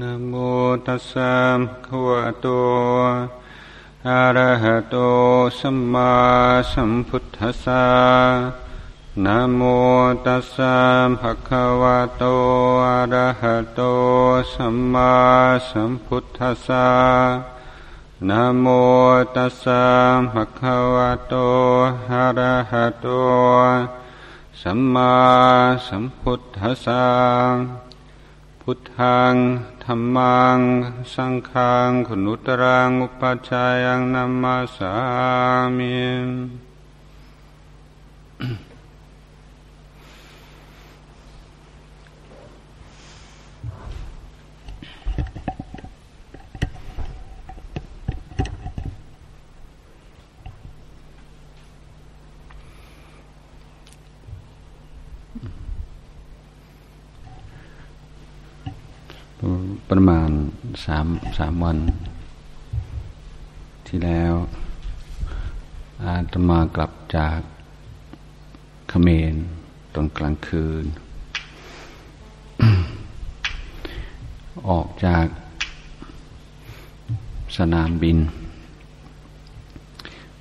นะโมตัสสะภะวะโตอะระหะโตสัมมาสัมพุทธัสสะนะโมตัสสะภะคะวะโตอะระหะโตสัมมาสัมพุทธัสสะนะโมตัสสะภะคะวะโตอะระหะโตสัมมาสัมพุทธัสสะ พุทธังธรรมัง สังฆังขนุตรังอุปัชฌายังนัมมาสามิ ประมาณสามสามวัน ที่แล้ว อาตมากลับจากเขมรตอนกลางคืน ออกจากสนามบิน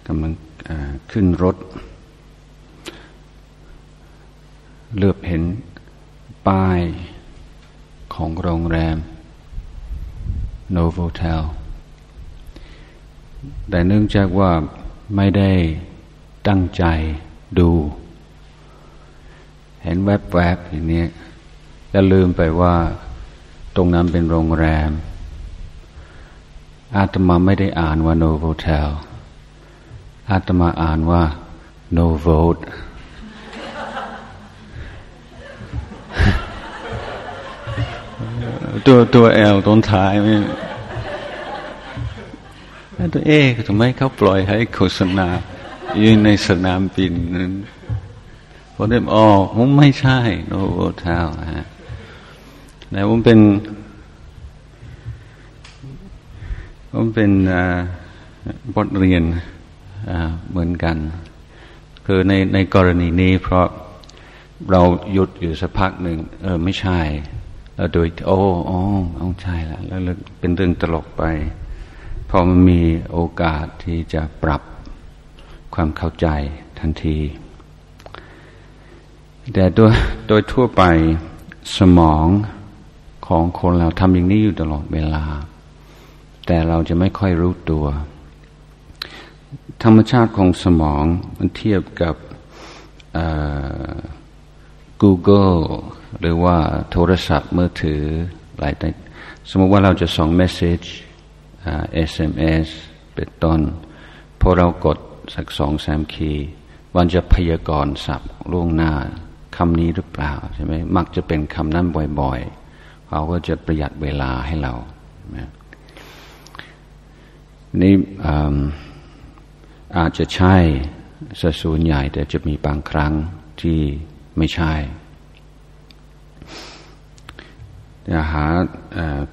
กำลังขึ้นรถ เลือบเห็นป้ายของโรงแรม Novotel แต่เนื่องจากว่าไม่ได้ตั้งใจดู เห็นแวบๆอย่างนี้แล้วลืมไปว่าตรงนั้นเป็นโรงแรม อาตมาไม่ได้อ่านว่า Novotel อาตมาอ่านว่า No Vote ตัวตัวแอลตอนท้ายไม่ เอ๊ทำไมเขาปล่อยให้โฆษณายืนในสนามบินนั้นพอได้ออกผมไม่ใช่โนโวทาวฮะแต่ผมเป็น ผมเป็นบทเรียนเหมือนกัน คือในในกรณีนี้ เพราะเราหยุดอยู่สักพักหนึ่งเออไม่ใช่แล้วโดยโอ้โอ้เอาใช่ล้วแล้วเป็นเรื่องตลกไป อมันมีโอกาสที่จะปรับความเข้าใจทันที แต่โดยโดยทั่วไปสมองของคนเราทำอย่างนี้อยู่ตลอดเวลา แต่เราจะไม่ค่อยรู้ตัว ธรรมชาติของสมองมันเทียบกับ Google หรือว่าโทรศัพท์มือถือหลายต่สมมติว่าเราจะส่งเมสเซจ SMS เป็นต้นพอเรากดสักสองสามคีย์วันจะพยากรณ์ศัพท์ล่วงหน้าคำนี้หรือเปล่าใช่ไหมมักจะเป็นคำนั้นบ่อยๆเขาก็จะประหยัดเวลาให้เรานี่อาจจะใช่สัดส่วนใหญ่แต่จะมีบางครั้งที่ไม่ใช่จะ หา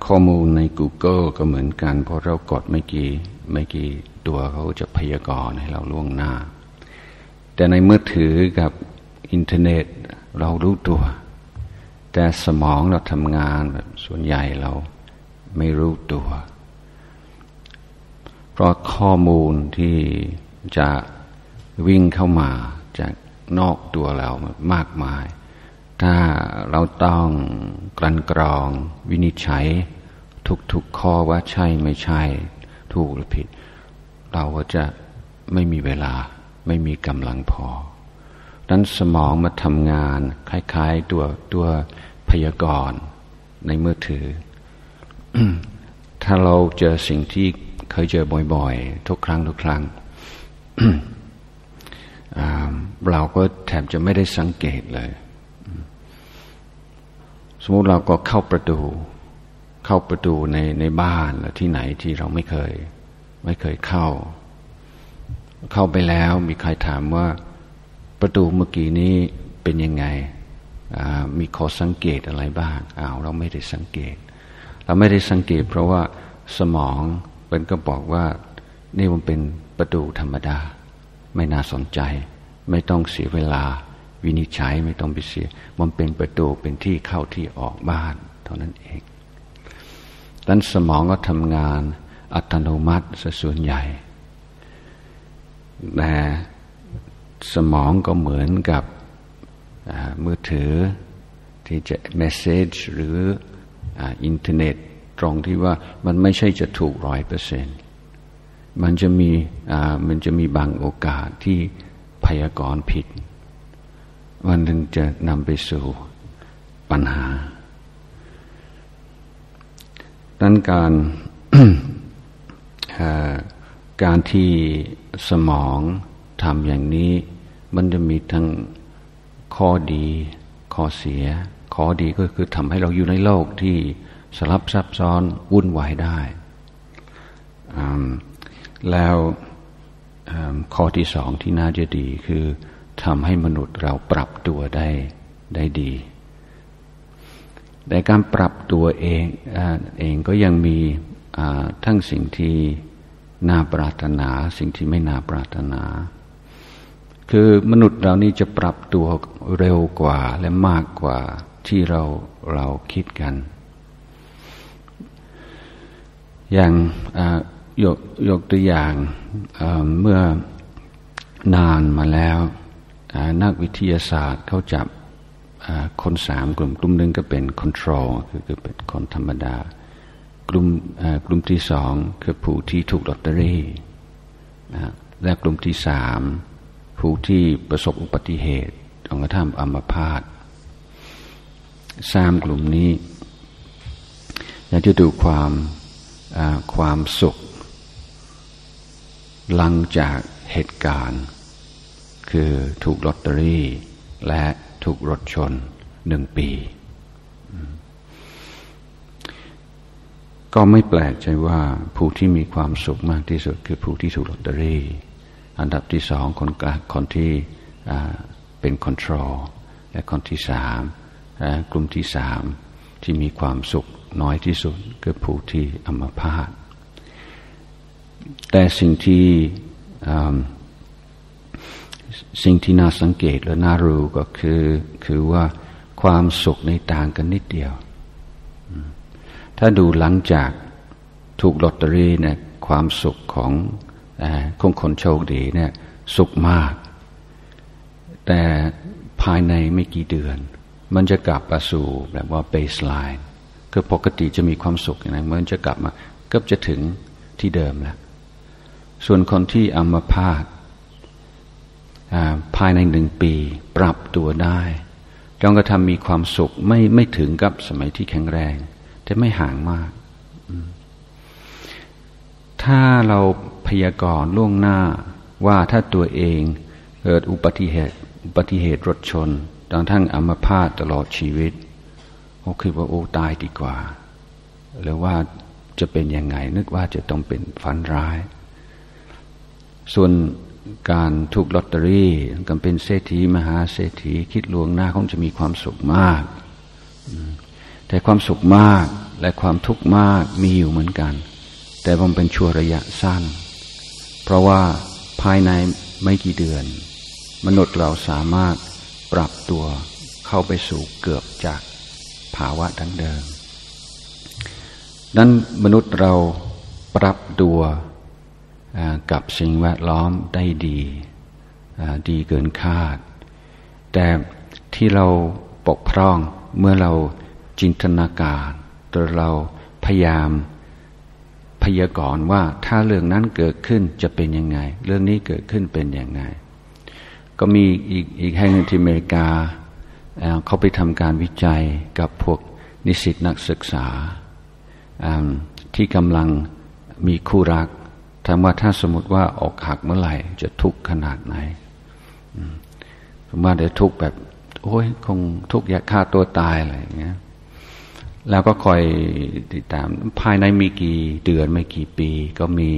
ข้อมูลใน Google ก็เหมือนกัน เพอเรากดไม่กี่ไม่กี่ตัวเขาจะพยากรณ์ให้เราล่วงหน้า แต่ในมือถือกับอินเทอร์เน็ตเรารู้ตัว แต่สมองเราทำงานแบบส่วนใหญ่เราไม่รู้ตัว เพราะข้อมูลที่จะวิ่งเข้ามาจากนอกตัวเรามากมาย ถ้าเราต้องกลั่นกรอง วินิจฉัย ทุกๆข้อว่าใช่ไม่ใช่ ถูกหรือผิด เราก็จะไม่มีเวลาไม่มีกำลังพอดังนสมองมาทำงานคล้ายๆตัวตัวพยากรณ์ในมือถือ ถ้าเราเจอสิ่งที่เคยเจอบ่อยๆ ทุกครั้งทุกครั้งเราก็แทบจะไม่ได้สังเกตเลย สมมติเราก็เข้าประตู เข้าประตูในในบ้านหรือที่ไหนที่เราไม่เคย ไม่เคยเข้า เข้าไปแล้วมีใครถามว่าประตูเมื่อกี้นี้เป็นยังไงมีข้อสังเกตอะไรบ้างอ้าวเราไม่ได้สังเกต เราไม่ได้สังเกต เพราะว่าสมองเป็นก็บอกว่านี่มันเป็นประตูธรรมดา ไม่น่าสนใจ ไม่ต้องเสียเวลา วินิจฉัยไม่ต้องไปเสีย มันเป็นประตูเป็นที่เข้าที่ออกบ้าน เท่านั้นเองดังนั้นสมองก็ทำงานอัตโนมัติส่วนใหญ่ แต่สมองก็เหมือนกับมือถือที่จะ message หรืออินเทอร์เน็ตตรงที่ว่ามันไม่ใช่จะถูกร้อยเปอร์เซ็นต์มันจะมีมันจะมีบางโอกาสที่พยากรณ์ผิด มันถึงจะนำไปสู่ปัญหาดังการการที่สมองทำอย่างนี้ มันจะมีทั้งข้อดี ข้อเสีย ข้อดีก็คือทำให้เราอยู่ในโลกที่สลับซับซ้อนวุ่นวายได้ แล้วข้อที่สองที่น่าจะดีคือ ทำให้มนุษย์เราปรับตัวได้ได้ดีแต่การปรับตัวเองเองก็ยังมีทั้งสิ่งที่น่าปรารถนา สิ่งที่ไม่น่าปรารถนา คือมนุษย์เรานี่จะปรับตัวเร็วกว่าและมากกว่าที่เราเราคิดกัน อย่างยกยกตัวอย่างเมื่อนานมาแล้ว นักวิทยาศาสตร์เขาจับคนสามกลุ่ม กลุ่มหนึ่งก็เป็นคอนโทรลคือเป็นคนธรรมดา กลุ่มกลุ่มที่สองคือผู้ที่ถูกลอตเตอรี่นะและกลุ่มที่สามผู้ที่ประสบอุบัติเหตุจนกระทั่งอัมพาตสามกลุ่มนี้อยากจะดูความความสุข หลังจากเหตุการณ์ คือถูกลอตเตอรี่ และถูกรถชนหนึ่งปี ก็ไม่แปลกใจว่าผู้ที่มีความสุขมากที่สุด คือผู้ที่ถูกลอตเตอรี่ อันดับที่สองคนคนที่เป็นคอนโทรลและคนที่สามกลุ่มที่สามที่มีความสุขน้อยที่สุดคือผู้ที่อัมพาตแต่สิ่งที่ สิ่งที่น่าสังเกตและน่ารู้ก็คือ คือว่าความสุขในต่างกันนิดเดียว ถ้าดูหลังจากถูกลอตเตอรี่เนี่ยความสุขของของคนโชคดีเนี่ยสุขมาก แต่ภายในไม่กี่เดือน มันจะกลับมาสู่แบบว่าเบสไลน์คือปกติจะมีความสุขอย่างนั้นมันจะกลับมาก็จะถึงที่เดิมแล้วส่วนคนที่อัมพาต ภายในหนึ่งปีปรับตัวได้จนกระทำมีความสุขไม่ไม่ถึงกับสมัยที่แข็งแรง แต่ไม่ห่างมาก ถ้าเราพยากรณ์ล่วงหน้าว่าถ้าตัวเองเกิดอุบัติเหตุอุบัติเหตุรถชนจนทั้งอัมพาตตลอดชีวิตก็คือว่าโอ้ตายดีกว่า หรือว่าจะเป็นยังไง นึกว่าจะต้องเป็นฝันร้าย ส่วน การถูกลอตเตอรี่กันเป็นเศรษฐีมหาเศรษฐีคิดลวงหน้าคงจะมีความสุขมาก แต่ความสุขมากและความทุกข์มากมีอยู่เหมือนกัน แต่มันเป็นชั่วระยะสั้น เพราะว่าภายในไม่กี่เดือน มนุษย์เราสามารถปรับตัวเข้าไปสู่เกือบจากภาวะดั้งเดิมนั้นมนุษย์เราปรับตัว กับสิ่งแวดล้อมได้ดีดีเกินคาด แต่ที่เราปกพร่องเมื่อเราจินตนาการตัวเราพยายามพยากรณ์ว่าถ้าเรื่องนั้นเกิดขึ้นจะเป็นยังไง เรื่องนี้เกิดขึ้นเป็นยังไง ก็มีอีกอีกแห่งที่อเมริกาเขาไปทำการวิจัยกับพวกนิสิตนักศึกษาที่กำลังมีคู่รัก ถามว่าถ้าสมมติว่าออกหักเมื่อไหร่ จะทุกข์ขนาดไหนสมมติว่าได้ทุกข์แบบ โอ้ยคงทุกข์อยากฆ่าตัวตายอะไรอย่างเงี้ย แล้วก็คอยติดตาม ภายในมีกี่เดือนไม่กี่ปี ก็มี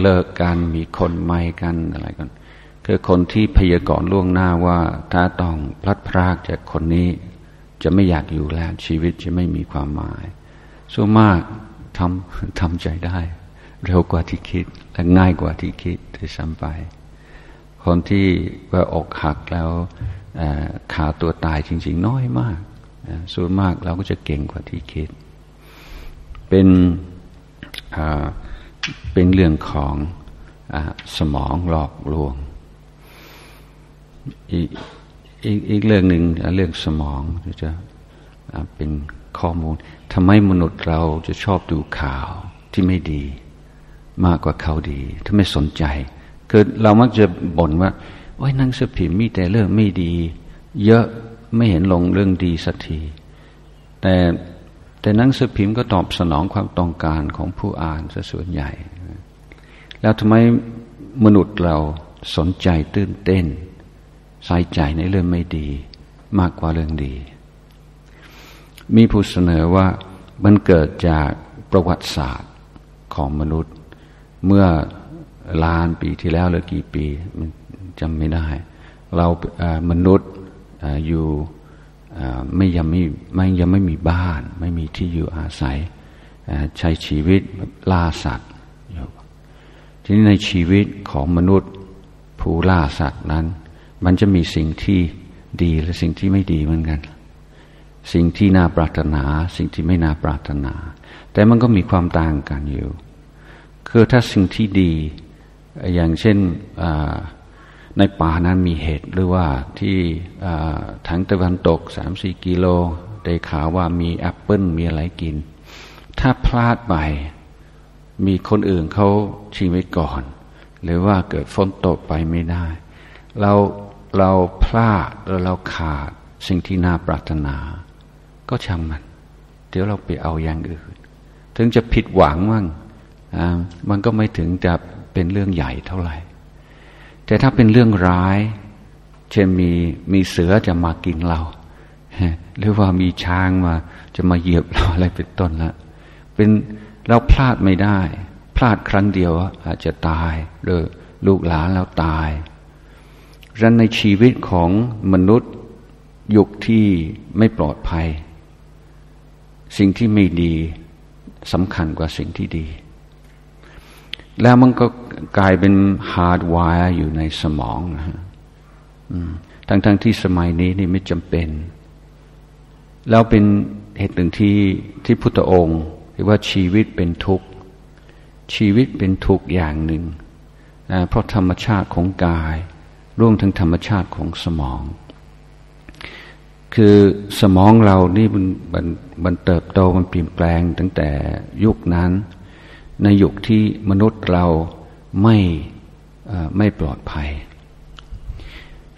เลิกกันมีคนใหม่กันอะไรกันคือคนที่พยากรณ์ล่วงหน้าว่า ถ้าต้องพลัดพรากจากคนนี้ จะไม่อยากอยู่แล้วชีวิตจะไม่มีความหมายส่วนมากทำทำใจได้ เร็วกว่าที่คิด และง่ายกว่าที่คิดที่ซ้ำไป คนที่ว่าอกหักแล้วขาตัวตายจริง ๆ น้อยมากส่วนมากเราก็จะเก่งกว่าที่คิด เป็นเป็นเรื่องของอสมองหลอกลวง อีกอีกอีกเรื่องหนึ่งเรื่องสมองจะเป็นข้อมูลทำไมมนุษย์เราจะชอบดูข่าวที่ไม่ดี มากกว่าเข่าดี ถ้าไม่สนใจ คือเรามักจะบ่นว่าโอ้ยนังสือพิมพ์มีแต่เรื่องไม่ดี เยอะไม่เห็นลงเรื่องดีสักที แต่แต่หนังสือพิมพ์ก็ตอบสนองความต้องการของผู้อ่านซะส่วนใหญ่ แล้วทำไมมนุษย์เราสนใจตื่นเต้นใส่ใจในเรื่องไม่ดี มากกว่าเรื่องดี มีผู้เสนอว่ามันเกิดจากประวัติศาสตร์ของมนุษย์ เมื่อล้านปีที่แล้วหรือกี่ปีจำไม่ได้ เรามนุษย์อยู่ไม่ยังไม่ไม่ยังไม่มีบ้าน ไม่มีที่อยู่อาศัยใช้ชีวิตล่าสัตว์ทีนี้ในชีวิตของมนุษย์ผู้ล่าสัตว์นั้น มันจะมีสิ่งที่ดีและสิ่งที่ไม่ดีเหมือนกัน สิ่งที่น่าปรารถนา สิ่งที่ไม่น่าปรารถนา แต่มันก็มีความต่างกันอยู่ คือถ้าสิ่งที่ดี อย่างเช่นในป่านั้นมีเห็ดหรือว่าที่ทางตะวันตกสามสี่กิโล ได้ข่าวว่ามีแอปเปิลมีอะไรกิน ถ้าพลาดไปมีคนอื่นเขาชิงไว้ก่อน หรือว่าเกิดฝนตกไปไม่ได้ เราเราพลาดหรือเราขาดสิ่งที่น่าปรารถนา ก็ช่างมัน เดี๋ยวเราไปเอาอย่างอื่น ถึงจะผิดหวังมั่ง มันก็ไม่ถึงจะเป็นเรื่องใหญ่เท่าไหร่ แต่ถ้าเป็นเรื่องร้าย เช่นมีมีเสือจะมากินเรา หรือว่ามีช้างมาจะมาเหยียบเราอะไรเป็นต้นละเป็นเราพลาดไม่ได้ พลาดครั้งเดียวอาจจะตายหรือลูกหลานแล้วตาย ฉะนั้นในชีวิตของมนุษย์ยุคที่ไม่ปลอดภัย สิ่งที่ไม่ดีสำคัญกว่าสิ่งที่ดี แล้วมันก็กลายเป็น hardwire อยู่ในสมองนะฮะทั้งๆทที่สมัยนี้นี่ไม่จำเป็น แล้วเป็นเหตุหนึ่งที่ที่พุทธองค์เรียกว่าชีวิตเป็นทุกข์ ชีวิตเป็นทุกข์อย่างหนึ่ง เพราะธรรมชาติของกาย ร่วมทั้งธรรมชาติของสมอง คือสมองเรานี่มันมันมันเติบโตมันเปลี่ยนแปลงตั้งแต่ยุคนั้น ในยุคที่มนุษย์เราไม่ไม่ปลอดภัย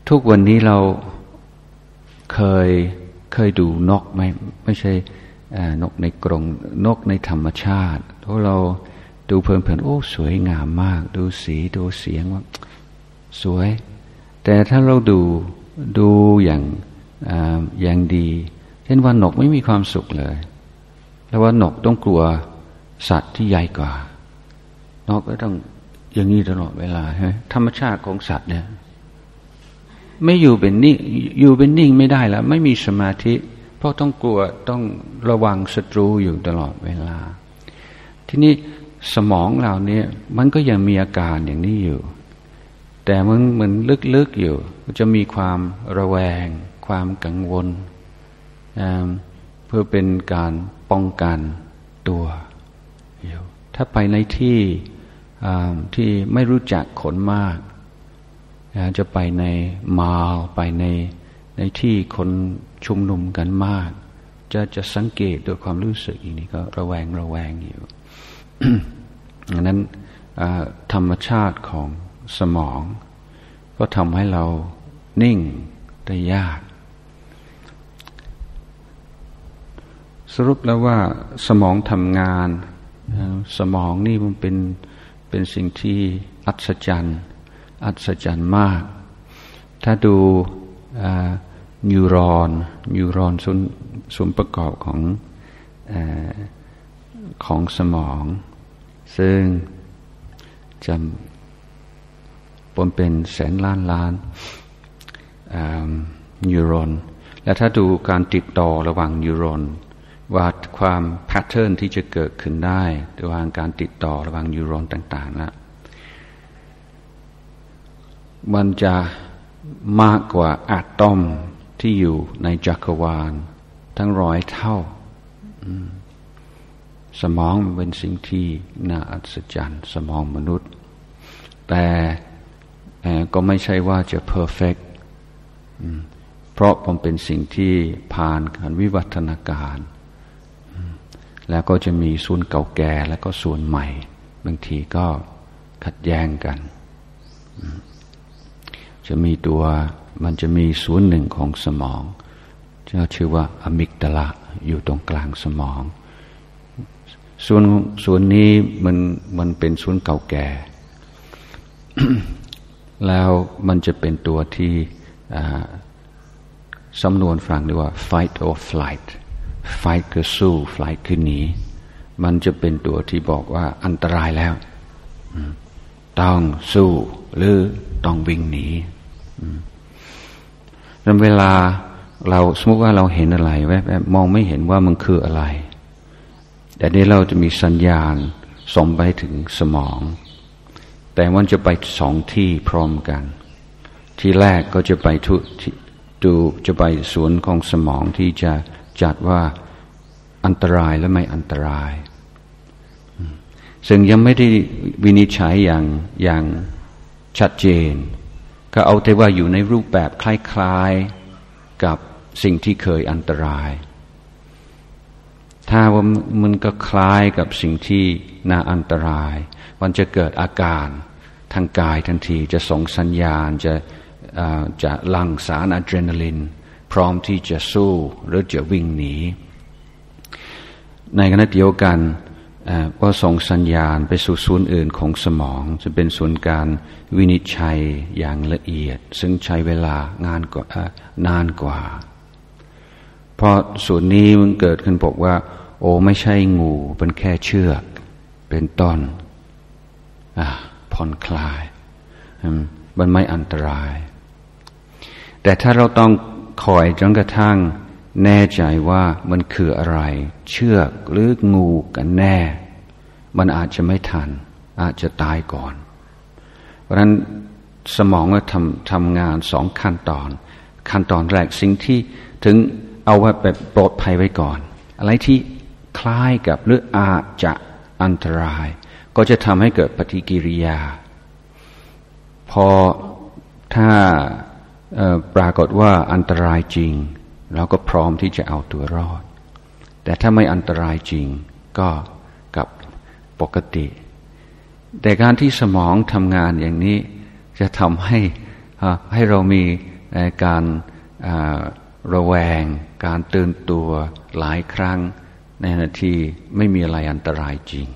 ทุกวันนี้เราเคยเคยดูนกไหมไม่ใช่นกในกรงนกในธรรมชาติเพราะเราดูเพลินๆโอ้ สวยงามมาก ดูสีดูเสียงว่าสวย แต่ถ้าเราดูดูอย่างอย่างดี เช่นว่านกไม่มีความสุขเลย แล้วว่านกต้องกลัว สัตว์ที่ใหญ่กว่านกก็ต้องอย่างนี้ตลอดเวลาใช่ไหมธรรมชาติของสัตว์เนี่ย ไม่อยู่เป็นนิ่งอยู่เป็นนิ่งไม่ได้แล้ว ไม่มีสมาธิ เพราะต้องกลัวต้องระวังศัตรูอยู่ตลอดเวลา ทีนี้สมองเราเนี่ยมันก็ยังมีอาการอย่างนี้อยู่ แต่มันเหมือนลึกๆอยู่จะมีความระแวง ความกังวล เพื่อเป็นการป้องกันตัว ถ้าไปในที่ที่ไม่รู้จักขนมาก จะไปในมาลไปในในที่คนชุมนุมกันมาก จะจะสังเกตโดยความรู้สึกอย่างนี้ก็ระแวงระแวงอยู่ดังนั้นธรรมชาติของสมอง ก็ทำให้เรานิ่งได้ยาก สรุปแล้วว่าสมองทำงาน สมองนี่มันเป็นเป็นสิ่งที่อัศจรรย์อัศจรรย์มาก ถ้าดูนิวรอนนิวรอนส่วนส่วนประกอบของอของสมอง ซึ่งจะปนเป็นแสนล้านล้าน neuron และถ้าดูการติดต่อระหว่าง neuron ว่าความ pattern ที่จะเกิดขึ้นได้ระหว่างการติดต่อระหว่าง neuron ต่างๆนะมันจะมากกว่าอะตอมที่อยู่ในจักรวาล ทั้งร้อยเท่า สมองเป็นสิ่งที่น่าอัศจรรย์ สมองมนุษย์ แต่ก็ไม่ใช่ว่าจะเพอร์เฟกเพราะมันเป็นสิ่งที่ผ่านการวิวัฒนาการ แล้วก็จะมีส่วนเก่าแก่แล้วก็ส่วนใหม่ บางทีก็ขัดแย้งกัน จะมีตัวมันจะมีส่วนหนึ่งของสมองที่ชื่อว่าอะมิกดาลาอยู่ตรงกลางสมอง ส่วนส่วนนี้มันมันเป็นส่วนเก่าแก่ แล้วมันจะเป็นตัวที่สำนวนฝรั่งเรียกว่า fight or flight fight คือสู้ flight คือหนี มันจะเป็นตัวที่บอกว่าอันตรายแล้ว ต้องสู้ หรือต้องวิ่งหนีแล้วเวลาเราสมมติว่าเราเห็นอะไรแวบมองไม่เห็นว่ามันคืออะไร แต่นี้เราจะมีสัญญาณส่งไปถึงสมอง แต่มันจะไปสองที่พร้อมกัน ที่แรกก็จะไปทุดูจะไปส่วนของสมองที่จะ จัดว่าอันตรายและไม่อันตราย ซึ่งยังไม่ได้วินิจฉัยอย่างอย่างชัดเจน ก็เอาแต่ว่าอยู่ในรูปแบบคล้ายๆกับสิ่งที่เคยอันตราย ถ้าว่ามันก็คล้ายกับสิ่งที่น่าอันตราย มันจะเกิดอาการทางกายทันทีจะส่งสัญญาณจะจะหลั่งสารอะดรีนาลิน พร้อมที่จะสู้หรือจะวิ่งหนี ในขณะเดียวกันก็ส่งสัญญาณไปสู่ส่วนอื่นของสมอง จะเป็นส่วนการวินิจฉัยอย่างละเอียด ซึ่งใช้เวลางานกว่านานกว่า เพราะส่วนนี้มันเกิดขึ้นบอกว่า โอ้ไม่ใช่งูเป็นแค่เชือก เป็นต้นผ่อนคลาย มันไม่อันตราย แต่ถ้าเราต้อง คอยจนกระทั่ง แน่ใจว่ามันคืออะไร เชือกหรืองูกันแน่ มันอาจจะไม่ทัน อาจจะตายก่อน เพราะฉะนั้นสมองก็ทำทำงานสองขั้นตอน ขั้นตอนแรกสิ่งที่ถึงเอาไว้แบบปลอดภัยไว้ก่อน อะไรที่คล้ายกับหรืออาจจะอันตราย ก็จะทำให้เกิดปฏิกิริยา พอถ้า ปรากฏว่าอันตรายจริง เราก็พร้อมที่จะเอาตัวรอด แต่ถ้าไม่อันตรายจริงก็กับปกติ แต่การที่สมองทำงานอย่างนี้จะทำให้ให้เรามีการระแวง การตื่นตัวหลายครั้งในนาทีไม่มีอะไรอันตรายจริง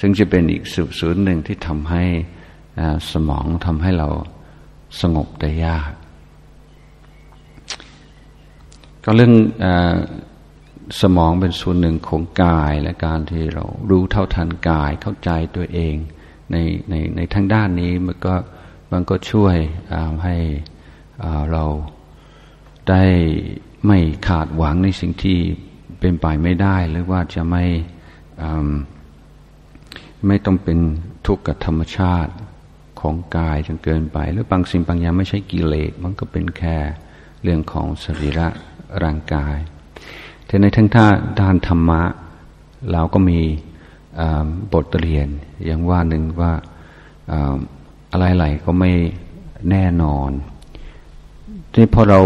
ซึ่งจะเป็นอีกส่วนหนึ่งที่ทำให้สมองทำให้เรา สงบได้ยาก ก็เรื่องอสมองเป็นส่วนหนึ่งของกายและการที่เรารู้เท่าทันกายเข้าใจตัวเองในในในทั้งด้านนี้มันก็มันก็ช่วยให้เราได้ไม่ขาดหวังในสิ่งที่เป็นไปไม่ได้ หรือว่าจะไม่ไม่ต้องเป็นทุกข์กับธรรมชาติ ของกายจนเกินไป หรือบางสิ่งบางอย่างไม่ใช่กิเลสมันก็เป็นแค่เรื่องของสรีระร่างกาย แต่ในทั้งท่าด้านธรรมะ เราก็มีบทเรียนอย่างว่าหนึ่งว่าอะไรๆก็ไม่แน่นอน ที่พอเรา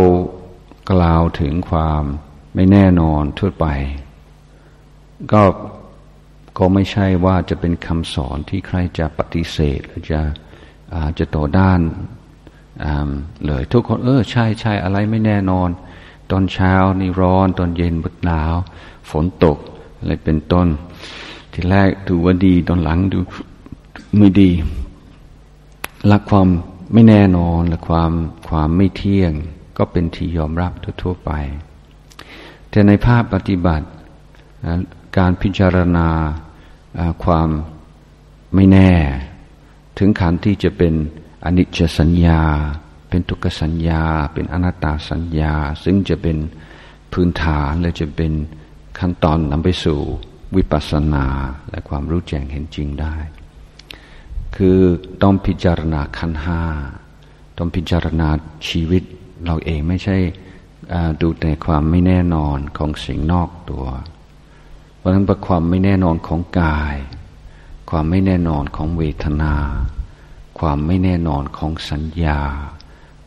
กล่าวถึงความไม่แน่นอนทั่วไป ก็ก็ไม่ใช่ว่าจะเป็นคำสอนที่ใครจะปฏิเสธหรือจะ จะต่อด้านเลยทุกคนเออใช่ใช่อะไรไม่แน่นอน ตอนเช้านี่ร้อนตอนเย็นบดหนาว ฝนตกอะไรเป็นต้น ทีแรกดูว่าดีตอนหลังดูไม่ดีลักความไม่แน่นอนและความความไม่เที่ยง ก็เป็นที่ยอมรับทั่วไป แต่ในภาพปฏิบัติการพิจารณาความไม่แน่ ถึงขันที่จะเป็นอนิจจสัญญา เป็นทุกขสัญญา เป็นอนัตตาสัญญา ซึ่งจะเป็นพื้นฐานและจะเป็นขั้นตอนนำไปสู่วิปัสสนาและความรู้แจ้งเห็นจริงได้ คือต้องพิจารณาขันห้าต้องพิจารณาชีวิตเราเองไม่ใช่ดูแต่ความไม่แน่นอนของสิ่งนอกตัว เพราะฉะนั้นความไม่แน่นอนของกาย ความไม่แน่นอนของเวทนา ความไม่แน่นอนของสัญญา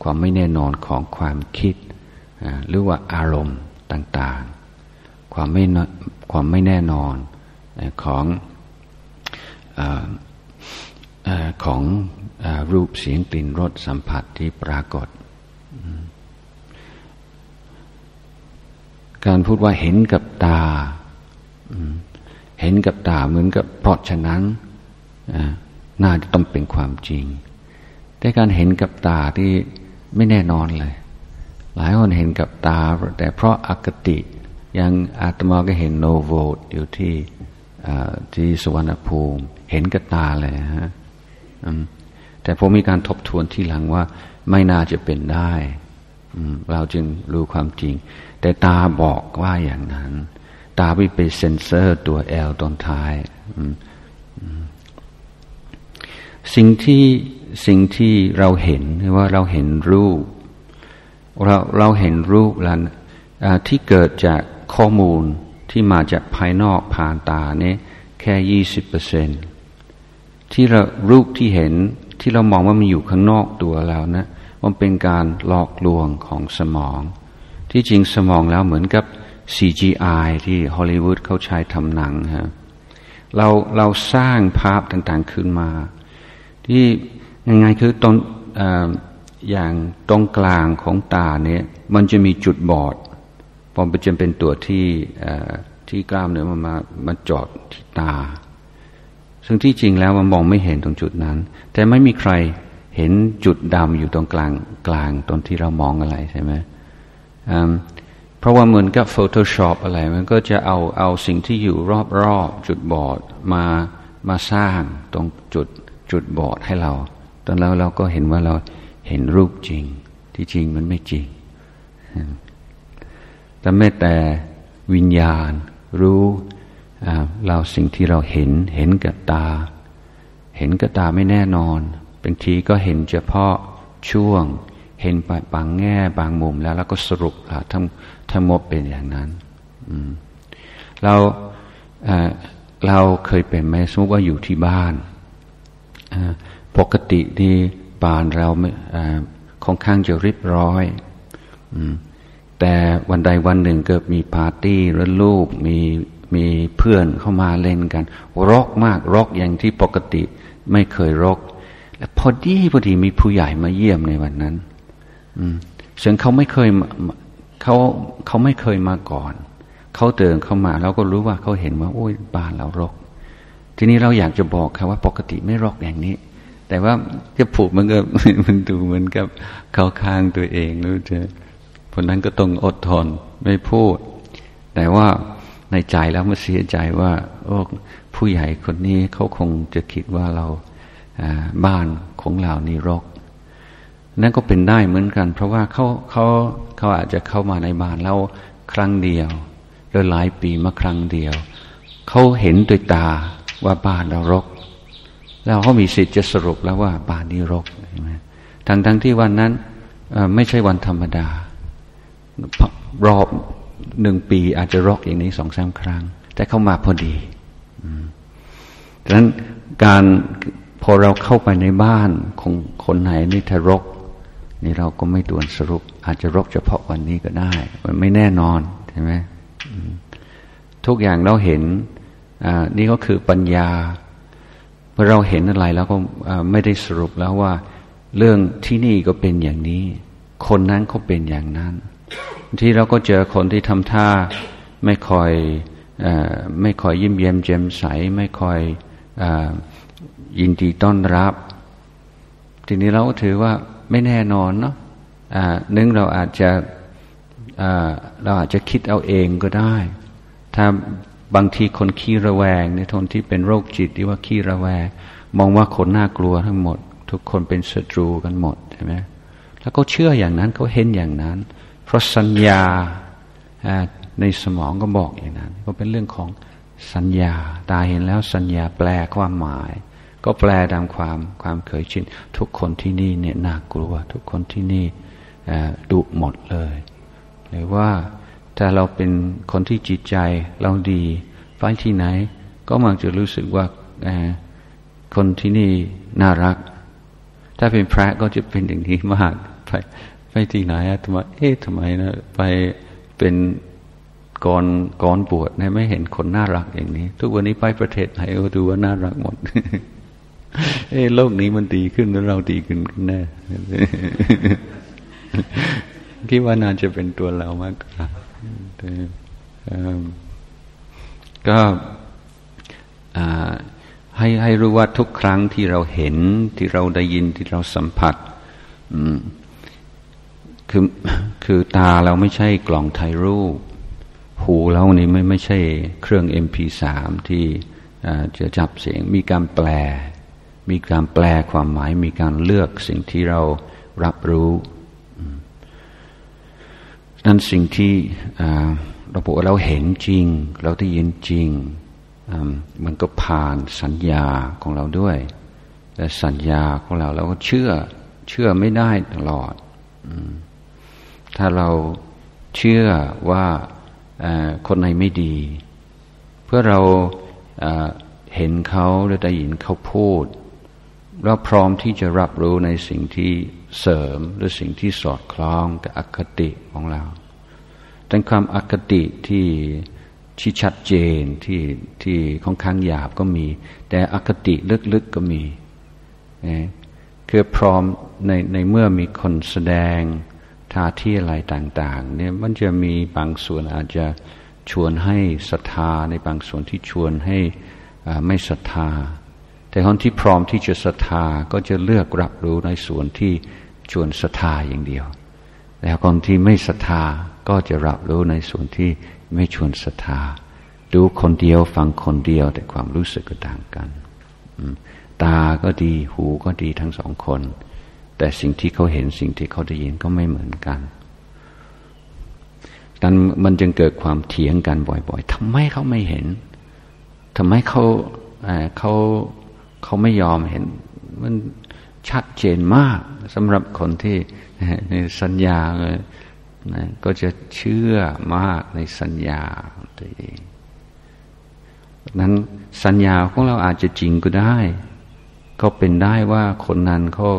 ความไม่แน่นอนของความคิด หรือว่าอารมณ์ต่างๆ ความไม่ความไม่แน่นอนของอของอรูปเสียงกลิ่นรสสัมผัสที่ปรากฏ การพูดว่าเห็นกับตา เห็นกับตาเหมือนกับเพราะฉะนั้นน่าจะต้องเป็นความจริง แต่การเห็นกับตาที่ไม่แน่นอนเลย หลายคนเห็นกับตา แต่เพราะอคติยังอาตมาก็เห็น Novote อยู่ที่ที่สวรรณภูมิ เห็นกับตาเลยฮะแต่ผมมีการทบทวนที่หลังว่า ไม่น่าจะเป็นได้เราจึงรู้ความจริง แต่ตาบอกว่าอย่างนั้น ตาไปไปเซ็นเซอร์ตัว L ตอนท้ายสิ่งที่สิ่งที่เราเห็นว่าเราเห็นรูป เราเราเห็นรูปแล้วที่เกิดจากข้อมูลที่มาจากภายนอกผ่านตาเนี่ยแค่ยี่สิบเปอร์เซ็นที่เรารูปที่เห็นที่เรามองว่ามันอยู่ข้างนอกตัวเรานะมันเป็นการหลอกลวงของสมอง ที่จริงสมองแล้วเหมือนกับ CGI ที่ฮอลลีวูดเขาใช้ทำหนังฮะเราเราสร้างภาพต่างๆขึ้นมา ที่ยังไงคือตรงอย่างตรงกลางของตาเนี่ยมันจะมีจุดบอดพอมันจะเป็นตัวที่ที่กล้ามเนื้อมันมามาจอดที่ตา ซึ่งที่จริงแล้วมันมองไม่เห็นตรงจุดนั้น แต่ไม่มีใครเห็นจุดดำอยู่ตรงกลางกลางตรงที่เรามองอะไรใช่ไหม ราะว่าเหมือนกับ Photoshop อะไร มันก็จะเอาเอาสิ่งที่อยู่รอบๆจุดบอดมามาสร้างตรงจุดจุดบอดให้เรา ตอนแล้วเราก็เห็นว่าเราเห็นรูปจริง ที่จริงมันไม่จริง แต่แม้แต่วิญญาณรู้เราสิ่งที่เราเห็นเห็นกับตา เห็นกับตาไม่แน่นอนบางทีก็เห็นเฉพาะช่วง เห็นไปบางแง่บางมุมแล้ว แล้วก็สรุปทั้งทั้งหมดเป็นอย่างนั้นเราเราเคยเป็นไหมสมมติว่าอยู่ที่บ้านปกติที่บ้านเราค่อนข้างจะเรียบร้อยแต่วันใดวันหนึ่งเกิดมีปาร์ตี้แล้วลูกมีมีเพื่อนเข้ามาเล่นกันรกมากรกอย่างที่ปกติไม่เคยรกและพอดีพอดีมีผู้ใหญ่มาเยี่ยมในวันนั้น ซึ่งเขาไม่เคยเขาเขาไม่เคยมาก่อน เขาเดินเข้ามาเราก็รู้ว่าเขาเห็นว่าโอ้ยบ้านเรารก ทีนี้เราอยากจะบอกเขาว่าปกติไม่รกอย่างนี้ แต่ว่าจะผูกมันก็มันดูเหมือนกับเขาค้างตัวเองรู้จะคนนั้นก็ต้องอดทนไม่พูด แต่ว่าในใจแล้วมันเสียใจว่า โอ้ผู้ใหญ่คนนี้เขาคงจะคิดว่าเราบ้านของเรานี่รก นั่นก็เป็นได้เหมือนกัน เพราะว่าเขาเขาเขาอาจจะเข้ามาในบ้านเราครั้งเดียวโดยหลายปีมาครั้งเดียว เขาเห็นด้วยตาว่าบ้านเรารก แล้วเขามีสิทธิ์จะสรุปแล้วว่าบ้านนี้รกทั้งทั้งที่วันนั้นไม่ใช่วันธรรมดา รอบหนึ่งปีอาจจะรกอย่างนี้สองสามครั้ง แต่เข้ามาพอดีดังนั้นการพอเราเข้าไปในบ้านของคนไหนนี่ถ้ารก นี่เราก็ไม่ด่วนสรุป อาจจะรกเฉพาะวันนี้ก็ได้ มันไม่แน่นอนใช่ไหมทุกอย่างเราเห็นนี่ก็คือปัญญาเมื่อเราเห็นอะไรแล้วก็ไม่ได้สรุปแล้วว่า เรื่องที่นี่ก็เป็นอย่างนี้ คนนั้นเขาเป็นอย่างนั้น ที่เราก็เจอคนที่ทำท่าไม่คอยอไม่คอยยิ้มเย้มแจ่มใส ไม่คอยอยินดีต้อนรับ ทีนี้เราก็ถือว่า ไม่แน่นอนเนาะนึงเราอาจจะเราอาจจะคิดเอาเองก็ได้ ถ้าบางทีคนขี้ระแวงในทนที่เป็นโรคจิตที่ว่าขี้ระแวง มองว่าคนน่ากลัวทั้งหมด ทุกคนเป็นศัตรูกันหมดใช่ไหมแล้วก็เชื่ออย่างนั้นเขาเห็นอย่างนั้น เพราะสัญญาในสมองก็บอกอย่างนั้น ก็เป็นเรื่องของสัญญาตาเห็นแล้วสัญญาแปลความหมาย ก็แปลตามความความเคยชิน ทุกคนที่นี่เนี่ยน่ากลัว ทุกคนที่นี่ดุหมดเลย หรือว่าถ้าเราเป็นคนที่จิตใจเราดีไปที่ไหน ก็มักจะรู้สึกว่าคนที่นี่น่ารัก ถ้าเป็นพระก็จะเป็นอย่างนี้มาก ไปไปที่ไหนอะทำไมเอ๊ะทำไมนะไปเป็นก่อนก่อนบวชเนี่ยไม่เห็นคนน่ารักอย่างนี้ ทุกวันนี้ไปประเทศไหนก็ดูว่าน่ารักหมด เอโลกนี้มันดีขึ้นแล้วเราดีขึ้นแน่คิดว่าน่าจะเป็นตัวเรามากกว่าก็ให้ให้รู้ว่าทุกครั้งที่เราเห็นที่เราได้ยินที่เราสัมผัสคือคือตาเราไม่ใช่กล่องถ่ายรูป หูเรานี่ไม่ไม่ใช่เครื่อง MP3 ที่จะจับเสียงมีการแปล มีการแปลความหมาย มีการเลือกสิ่งที่เรารับรู้นั้นสิ่งที่เราบอกว่าเราเห็นจริง เราได้ยินจริง มันก็ผ่านสัญญาของเราด้วยแต่สัญญาของเราเราก็เชื่อ เชื่อไม่ได้ตลอด ถ้าเราเชื่อว่าคนไหนไม่ดี เพื่อเราเห็นเขาหรือได้ยินเขาพูด เราพร้อมที่จะรับรู้ในสิ่งที่เสริมหรือสิ่งที่สอดคล้องกับอคติของเราแต่ความอคติที่ที่ชัดเจนที่ที่ค่อนข้างหยาบก็มี แต่อคติลึกๆก็มีคือพร้อมในในเมื่อมีคนแสดงท่าที่อะไรต่างๆเนี่ยมันจะมีบางส่วนอาจจะชวนให้ศรัทธาในบางส่วนที่ชวนให้ไม่ศรัทธา แต่คนที่พร้อมที่จะศรัทธาก็จะเลือกรับรู้ในส่วนที่ชวนศรัทธาอย่างเดียว แต่คนที่ไม่ศรัทธาก็จะรับรู้ในส่วนที่ไม่ชวนศรัทธา ดูคนเดียวฟังคนเดียวแต่ความรู้สึกก็ต่างกัน ตาก็ดีหูก็ดีทั้งสองคน แต่สิ่งที่เขาเห็นสิ่งที่เขาได้ยินก็ไม่เหมือนกันดันมันจึงเกิดความเถียงกันบ่อย ๆทำไมเขาไม่เห็นทำไมเขาเขา เขาไม่ยอมเห็น มันชัดเจนมากสำหรับคนที่ในสัญญาเลยนะก็จะเชื่อมากในสัญญาตัวเองนั้นสัญญาของเราอาจจะจริงก็ได้ ก็เป็นได้ว่าคนนั้นเขา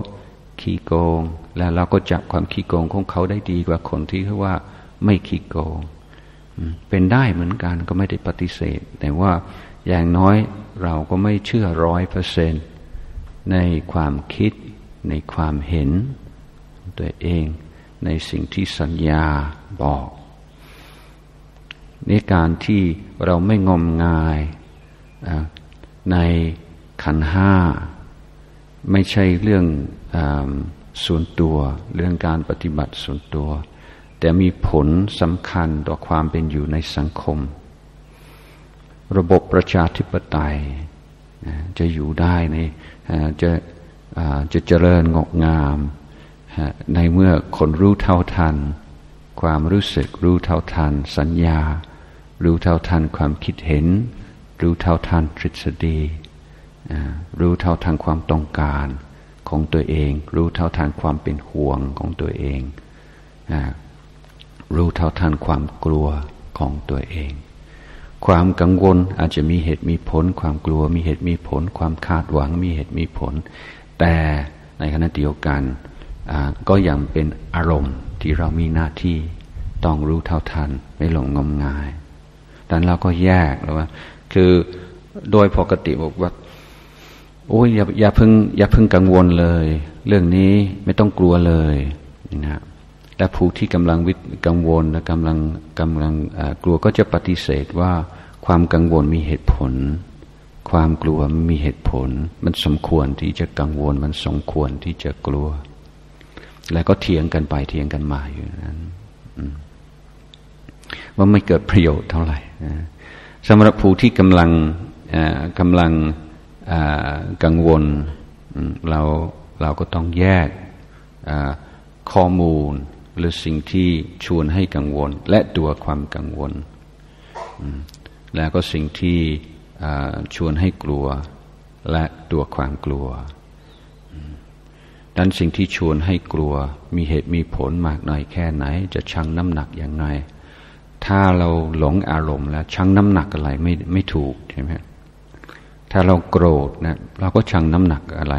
ขี้โกง แล้วเราก็จับความขี้โกงของเขาได้ดีกว่าคนที่เขาว่าไม่ขี้โกง เป็นได้เหมือนกันก็ไม่ได้ปฏิเสธ แต่ว่า อย่างน้อยเราก็ไม่เชื่อร้อยเปอร์เซนในความคิด ในความเห็นตัวเองในสิ่งที่สัญญาบอกในการที่เราไม่งมงายในขันห้า ไม่ใช่เรื่องอส่วนตัวเรื่องการปฏิบัติส่วนตัว แต่มีผลสำคัญต่อความเป็นอยู่ในสังคม ระบบประชาธิปไตยจะอยู่ได้ในจะจะเจริญงอกงาม ในเมื่อคนรู้เท่าทัน ความรู้สึกรู้เท่าทัน สัญญา รู้เท่าทันความคิดเห็น รู้เท่าทันทฤษฎีรู้เท่าทันความต้องการของตัวเอง รู้เท่าทันความเป็นห่วงของตัวเอง รู้เท่าทันความกลัวของตัวเอง ความกังวลอาจจะมีเหตุมีผล ความกลัวมีเหตุมีผล ความคาดหวังมีเหตุมีผล แต่ในขณะเดียวกันก็ยังเป็นอารมณ์ที่เรามีหน้าที่ต้องรู้เท่าทันไม่หลงงมงายดังนั้นเราก็แยกแล้วว่า คือโดยปกติบอกว่า โอ้ยอย่าอย่าพึ่งอย่าพึ่งกังวลเลย เรื่องนี้ไม่ต้องกลัวเลยนะ และผู้ที่กำลังวิตกังวลและกำลังกำลังกลัวก็จะปฏิเสธว่าความกังวลมีเหตุผล ความกลัวมีเหตุผล มันสมควรที่จะกังวล มันสมควรที่จะกลัว แล้วก็เถียงกันไปเถียงกันมาอยู่นั้นว่าไม่เกิดประโยชน์เท่าไหร่สำหรับผู้ที่กำลังกำลังกังวลเราเราก็ต้องแยกข้อมูล หรือสิ่งที่ชวนให้กังวล และตัวความกังวล แล้วก็สิ่งที่ชวนให้กลัว และตัวความกลัวดังสิ่งที่ชวนให้กลัว มีเหตุมีผลมากน้อยแค่ไหน จะชั่งน้ำหนักอย่างไงถ้าเราหลงอารมณ์แล้วชั่งน้ำหนักอะไรไม่ไม่ถูกใช่ไหมถ้าเราโกรธนะเราก็ชั่งน้ำหนักอะไร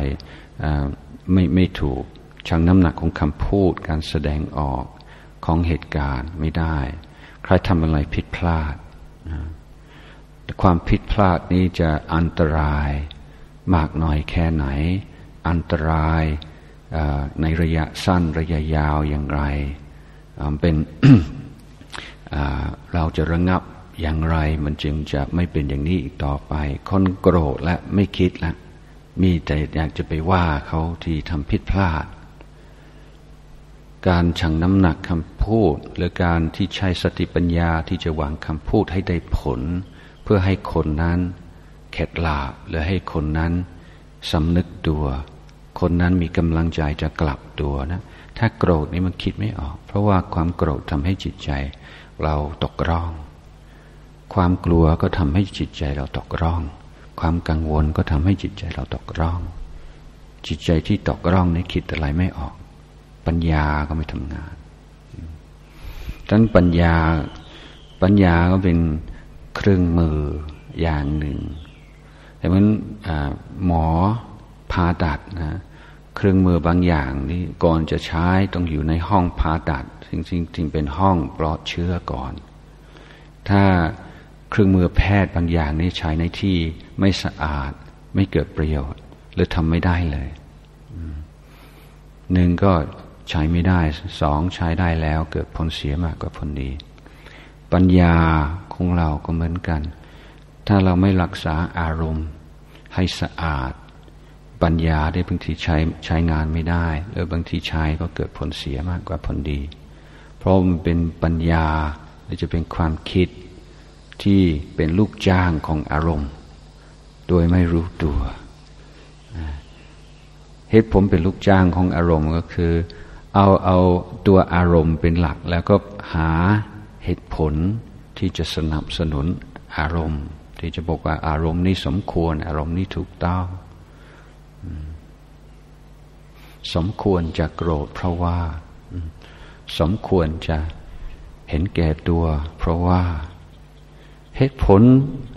ไม่ไม่ถูก ชั่งน้ำหนักของคำพูดการแสดงออกของเหตุการณ์ไม่ได้ ใครทำอะไรผิดพลาดนะความผิดพลาดนี้จะอันตรายมากน้อยแค่ไหน อันตรายในระยะสั้นระยะยาวอย่างไรเป็นเราจะระงับอย่างไรมันจึงจะไม่เป็นอย่างนี้อีกต่อไปคนโกรธและไม่คิดละมีแต่อยากจะไปว่าเขาที่ทำผิดพลาด การชั่งน้ำหนักคำพูด หรือการที่ใช้สติปัญญาที่จะวางคำพูดให้ได้ผล เพื่อให้คนนั้นเข็ดหลาบหรือให้คนนั้นสำนึกตัว คนนั้นมีกำลังใจจะกลับตัวนะถ้าโกรธนี่มันคิดไม่ออก เพราะว่าความโกรธทำให้จิตใจ เราตกร่อง ความกลัวก็ทำให้จิตใจเราตกร่อง ความกังวลก็ทำให้จิตใจเราตกร่อง จิตใจที่ตกร่องนี่คิดอะไรไม่ออก ปัญญาก็ไม่ทำงานดังนั้นปัญญาปัญญาก็เป็นเครื่องมืออย่างหนึ่ง แต่เหมือนหมอผ่าตัดนะเครื่องมือบางอย่างนี่ก่อนจะใช้ต้องอยู่ในห้องผ่าตัดจริงๆจึงเป็นห้องปลอดเชื้อก่อน ถ้าเครื่องมือแพทย์บางอย่างนี้ใช้ในที่ไม่สะอาด ไม่เกิดประโยชน์หรือทำไม่ได้เลยหนึ่งก็ ใช้ไม่ได้สองใช้ได้แล้วเกิดผลเสียมากกว่าผลดี ปัญญาของเราก็เหมือนกัน ถ้าเราไม่รักษาอารมณ์ให้สะอาด ปัญญาได้บางทีใช้ใช้งานไม่ได้หรือบางทีใช้ก็เกิดผลเสียมากกว่าผลดี เพราะมันเป็นปัญญาหรือจะเป็นความคิดที่เป็นลูกจ้างของอารมณ์ โดยไม่รู้ตัวเหตุผมเป็นลูกจ้างของอารมณ์ก็คือ เอาเอาตัวอารมณ์เป็นหลัก แล้วก็หาเหตุผลที่จะสนับสนุนอารมณ์ ที่จะบอกว่าอารมณ์นี้สมควร อารมณ์นี้ถูกต้อง สมควรจะโกรธเพราะว่า สมควรจะเห็นแก่ตัว เพราะว่าเหตุผล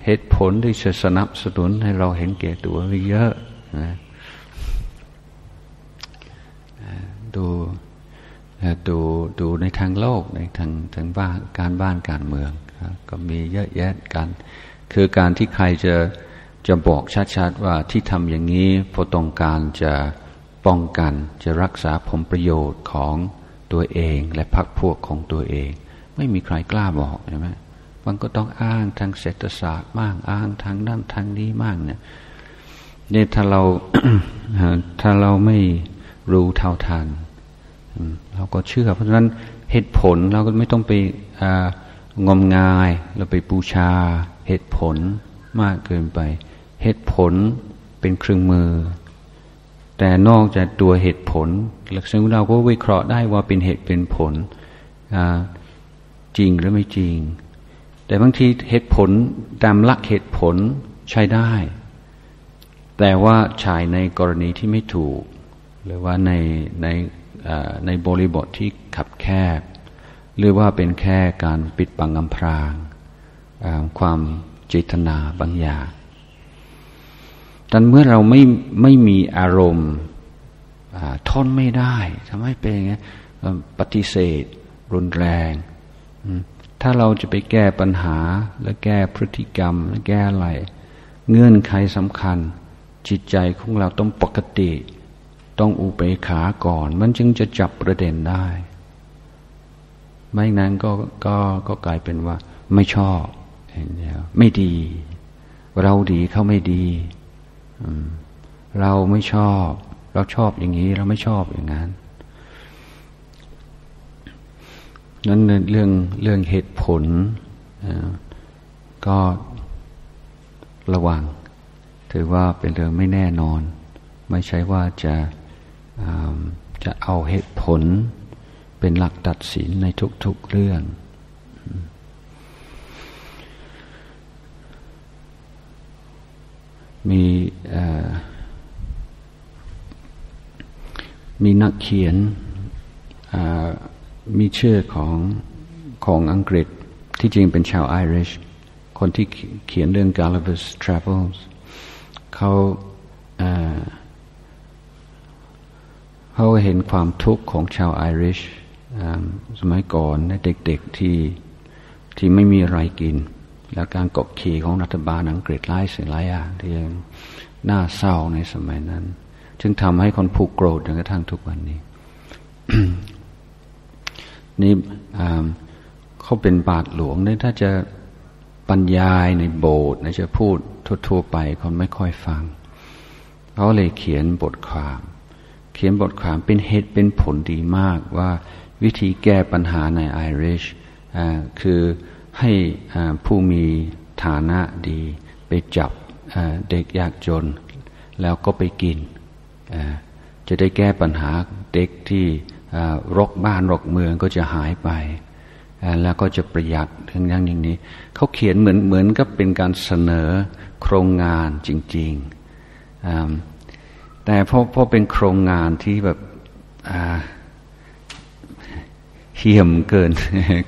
เหตุผลที่จะสนับสนุนให้เราเห็นแก่ตัวเยอะนะดู ดูดูในทางโลกในทางทางบ้านการบ้านการเมืองก็มีเยอะแยะกัน คือการที่ใครจะจะบอกชัดๆว่าที่ทำอย่างนี้พราะต้องการจะป้องกันจะรักษาผลประโยชน์ของตัวเองและพรรคพวกของตัวเอง ไม่มีใครกล้าบอกใช่ไหมมันก็ต้องอ้างทางเศรษฐศาสตร์มากอ้างทางด้านทางนี้มากเนี่ยนี่ถ้าเราถ้าเราไม่รู้เท่าทัน เราก็เชื่อ เพราะฉะนั้นเหตุผลเราก็ไม่ต้องไปงมงาย เราไปบูชาเหตุผลมากเกินไป เหตุผลเป็นเครื่องมือ แต่นอกจากตัวเหตุผลหลักษณะเราก็วิเคราะห์ได้ว่าเป็นเหตุเป็นผลจริงหรือไม่จริง แต่บางทีเหตุผลตามหลักเหตุผลใช้ได้ แต่ว่าใช้ในกรณีที่ไม่ถูก หรือว่าในในในบริบทที่ขับแคบ หรือว่าเป็นแค่การปิดบังอำพรางความเจตนาบางอย่างแต่เมื่อเราไม่ไม่มีอารมณ์ทนไม่ได้ทำให้เป็นไงปฏิเสธ รุนแรง ถ้าเราจะไปแก้ปัญหาและแก้พฤติกรรมและแก้อะไร เงื่อนไขสำคัญ จิตใจของเราต้องปกติ ต้องอุเบกขาก่อน มันจึงจะจับประเด็นได้ ไม่นั้นก็ก็ก็กลายเป็นว่า ไม่ชอบเห็นไม่ดี เราดีเขาไม่ดีเราไม่ชอบ เราชอบอย่างนี้ เราไม่ชอบอย่างนั้นนั้นเรื่องเรื่องเหตุผลก็ระวัง ถือว่าเป็นเรื่องไม่แน่นอน ไม่ใช่ว่าจะ จะเอาเหตุผลเป็นหลักตัดสินในทุกๆเรื่อง มีมีนักเขียนมีชื่อของของอังกฤษที่จริงเป็นชาวไอริชคนที่เขียนเรื่อง Gulliver's Travels เขา เขาเห็นความทุกข์ของชาวไอริชสมัยก่อนเด็กๆที่ที่ไม่มีอะไรกิน แล้วการกดขี่ของรัฐบาลอังกฤษไล่สิ่งหลายอย่างที่น่าเศร้าในสมัยนั้น จึงทำให้คนผูกโกรธจนกระทั่งทุกวันนี้ นี่เขาเป็นบาทหลวงเนี่ยถ้าจะบรรยายในโบสถ์นะจะพูดทั่วๆไปคนไม่ค่อยฟัง เขาเลยเขียนบทความ เขียนบทความเป็นเหตุเป็นผลดีมากว่าวิธีแก้ปัญหาในไอริชคือให้ผู้มีฐานะดี ไปจับเด็กยากจน แล้วก็ไปกิน จะได้แก้ปัญหาเด็กที่รกบ้านรกเมืองก็จะหายไป แล้วก็จะประหยัดทั้งอย่างอย่างนี้ เขาเขียนเหมือนเหมือนกับเป็นการเสนอโครงงานจริง ๆ แต่เพราะเพราะเป็นโครงงานที่แบบเฮี่ยมเกิน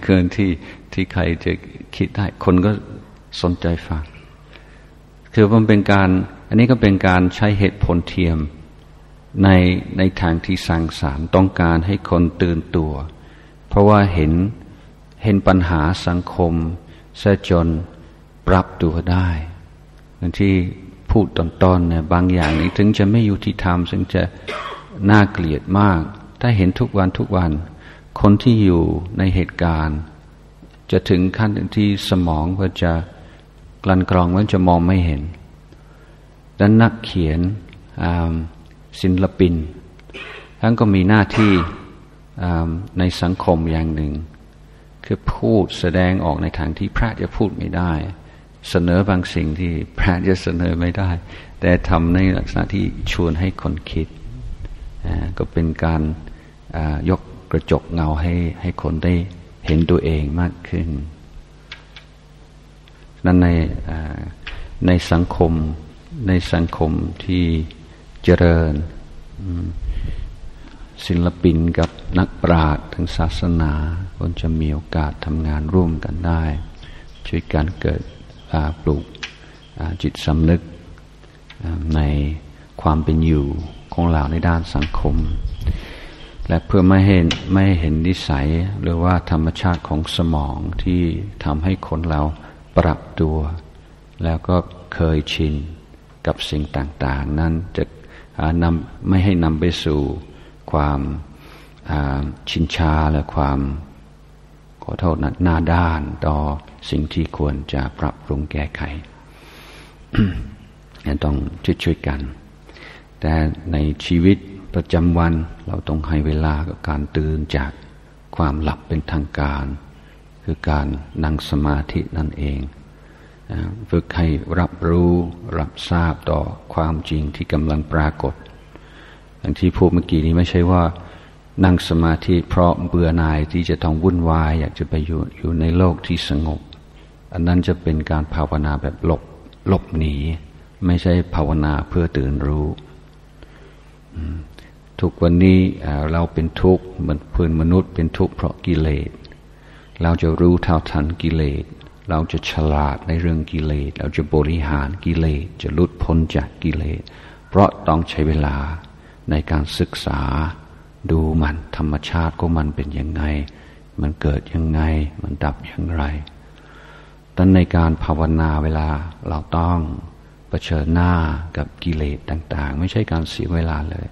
เกินที่ที่ใครจะคิดได้ คนก็สนใจฟัง คือมันเป็นการ อันนี้ก็เป็นการใช้เหตุผลเทียมในในทางที่สร้างสารต้องการให้คนตื่นตัว เพราะว่าเห็นเห็นปัญหาสังคมเสจนปรับตัวได้ที่ พูดตอนๆเนี่ยบางอย่างนี้ถึงจะไม่ยุติธรรมซึ่งจะน่าเกลียดมาก ถ้าเห็นทุกวันทุกวัน คนที่อยู่ในเหตุการณ์ จะถึงขั้นที่สมองก็จะกลั่นกรองว่าจะมองไม่เห็นดังนักเขียนศิลปินท่านก็มีหน้าที่ในสังคมอย่างหนึ่ง คือพูดแสดงออกในทางที่พระจะพูดไม่ได้ เสนอบางสิ่งที่พระจะเสนอไม่ได้ แต่ทำในลักษณะที่ชวนให้คนคิด ก็เป็นการยกกระจกเงาให้ให้คนได้เห็นตัวเองมากขึ้น นั้นในในสังคมในสังคมที่เจริญ ศิลปินกับนักปราชญ์ทางศาสนาคนจะมีโอกาสทำงานร่วมกันได้ ช่วยการเกิด ปลูกจิตสำนึกในความเป็นอยู่ของเราในด้านสังคม และเพื่อไม่เห็นไม่เห็นนิสัยหรือว่าธรรมชาติของสมองที่ทำให้คนเราปรับตัว แล้วก็เคยชินกับสิ่งต่างๆ นั้นจะนำไม่ให้นำไปสู่ความชินชาและความ ขอโทษนะหน้าด้านต่อสิ่งที่ควรจะปรับปรุงแก้ไขต้องช่วยๆกัน แต่ในชีวิตประจำวันเราต้องให้เวลากับการตื่นจากความหลับเป็นทางการ คือการนั่งสมาธินั่นเองฝึกให้รับรู้รับทราบต่อความจริงที่กำลังปรากฏอย่างที่พูดเมื่อกี้นี้ไม่ใช่ว่า นั่งสมาธิเพราะเบื่อหน่ายที่จะต้องวุ่นวาย อยากจะไปอยู่อยู่ในโลกที่สงบ อันนั้นจะเป็นการภาวนาแบบหลบหลบหนี ไม่ใช่ภาวนาเพื่อตื่นรู้ทุกวันนี้เราเป็นทุกข์เหมือนเพื่อนมนุษย์เป็นทุกข์เพราะกิเลส เราจะรู้เท่าทันกิเลส เราจะฉลาดในเรื่องกิเลส เราจะบริหารกิเลส จะลุดพ้นจากกิเลส เพราะต้องใช้เวลาในการศึกษา ดูมันธรรมชาติของมันเป็นยังไง มันเกิดยังไง มันดับอย่างไรดังในการภาวนาเวลาเราต้องเผชิญหน้ากับกิเลสต่าง ๆ ไม่ใช่การเสียเวลาเลย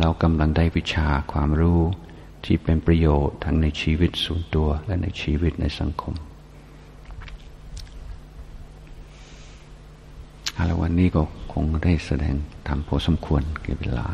เรากำลังได้วิชาความรู้ที่เป็นประโยชน์ทั้งในชีวิตส่วนตัวและในชีวิตในสังคมแล้ววันนี้ก็คงได้แสดงทำพอสมควรเก็บเวลา